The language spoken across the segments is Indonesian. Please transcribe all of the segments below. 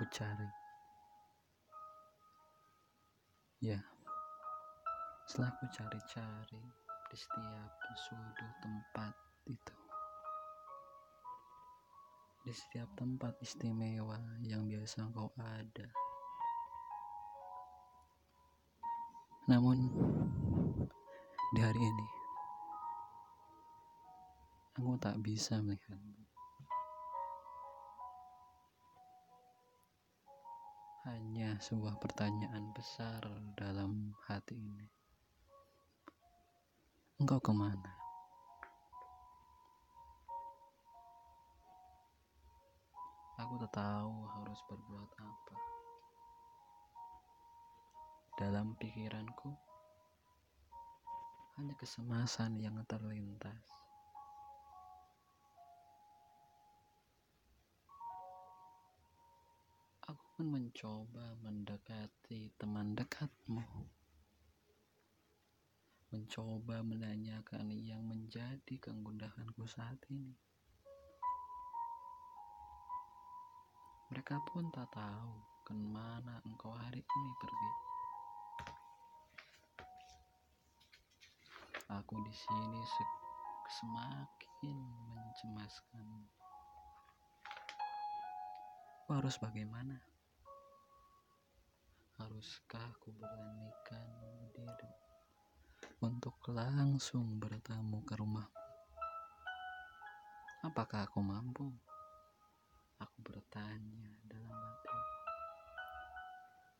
ku cari. Ya, setelah ku cari-cari di setiap sudut tempat itu. Di setiap tempat istimewa yang biasa kau ada. Namun, di hari ini, aku tak bisa melihatmu. Hanya sebuah pertanyaan besar dalam hati ini. Engkau ke mana? Aku tak tahu harus berbuat apa. Dalam pikiranku, hanya kesemasan yang terlintas. Pun mencoba mendekati teman dekatmu. Mencoba menanyakan yang menjadi kegundahanku saat ini. Mereka pun tak tahu ke mana engkau hari ini pergi. Aku di sini semakin mencemaskan. Aku harus bagaimana? Haruskah aku beranikan diri untuk langsung bertamu ke rumahmu? Apakah aku mampu? Aku bertanya dalam hati.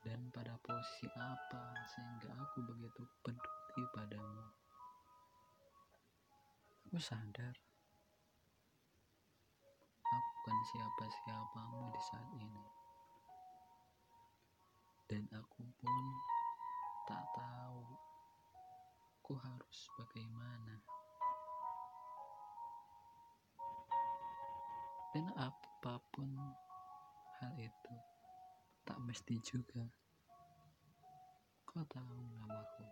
Dan pada posisi apa sehingga aku begitu peduli padamu? Aku sadar. Aku bukan siapa-siapamu di saat ini. Dan aku pun tak tahu aku harus bagaimana. Dan apa pun hal itu tak mesti juga kau tahu namaku.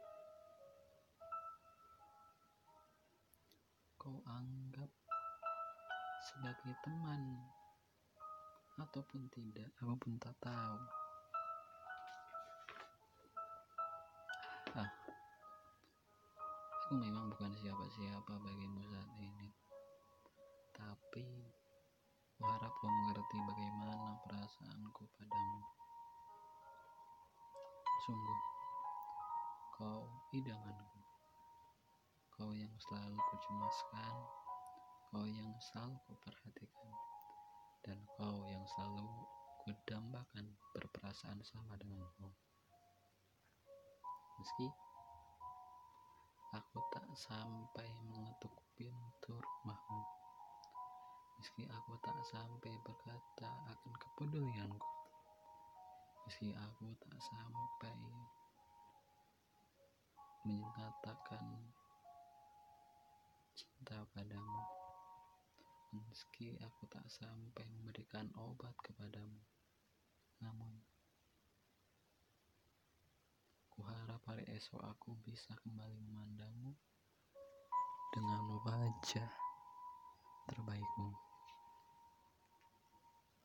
Kau anggap sebagai teman ataupun tidak, aku tak tahu. Aku memang bukan siapa-siapa bagimu saat ini, tapi aku harap kau mengerti bagaimana perasaanku padamu. Sungguh, kau idamanku. Kau yang selalu kucemaskan, kau yang selalu kuperhatikan, dan kau yang selalu kudambakan berperasaan sama denganku. Meski aku tak sampai mengetuk pintu rumahmu, meski aku tak sampai berkata akan kepedulianku, meski aku tak sampai menyatakan cinta padamu, meski aku tak sampai memberikan obat kepadamu, namun Kuharap hari esok aku bisa kembali memandangmu dengan wajah terbaikmu.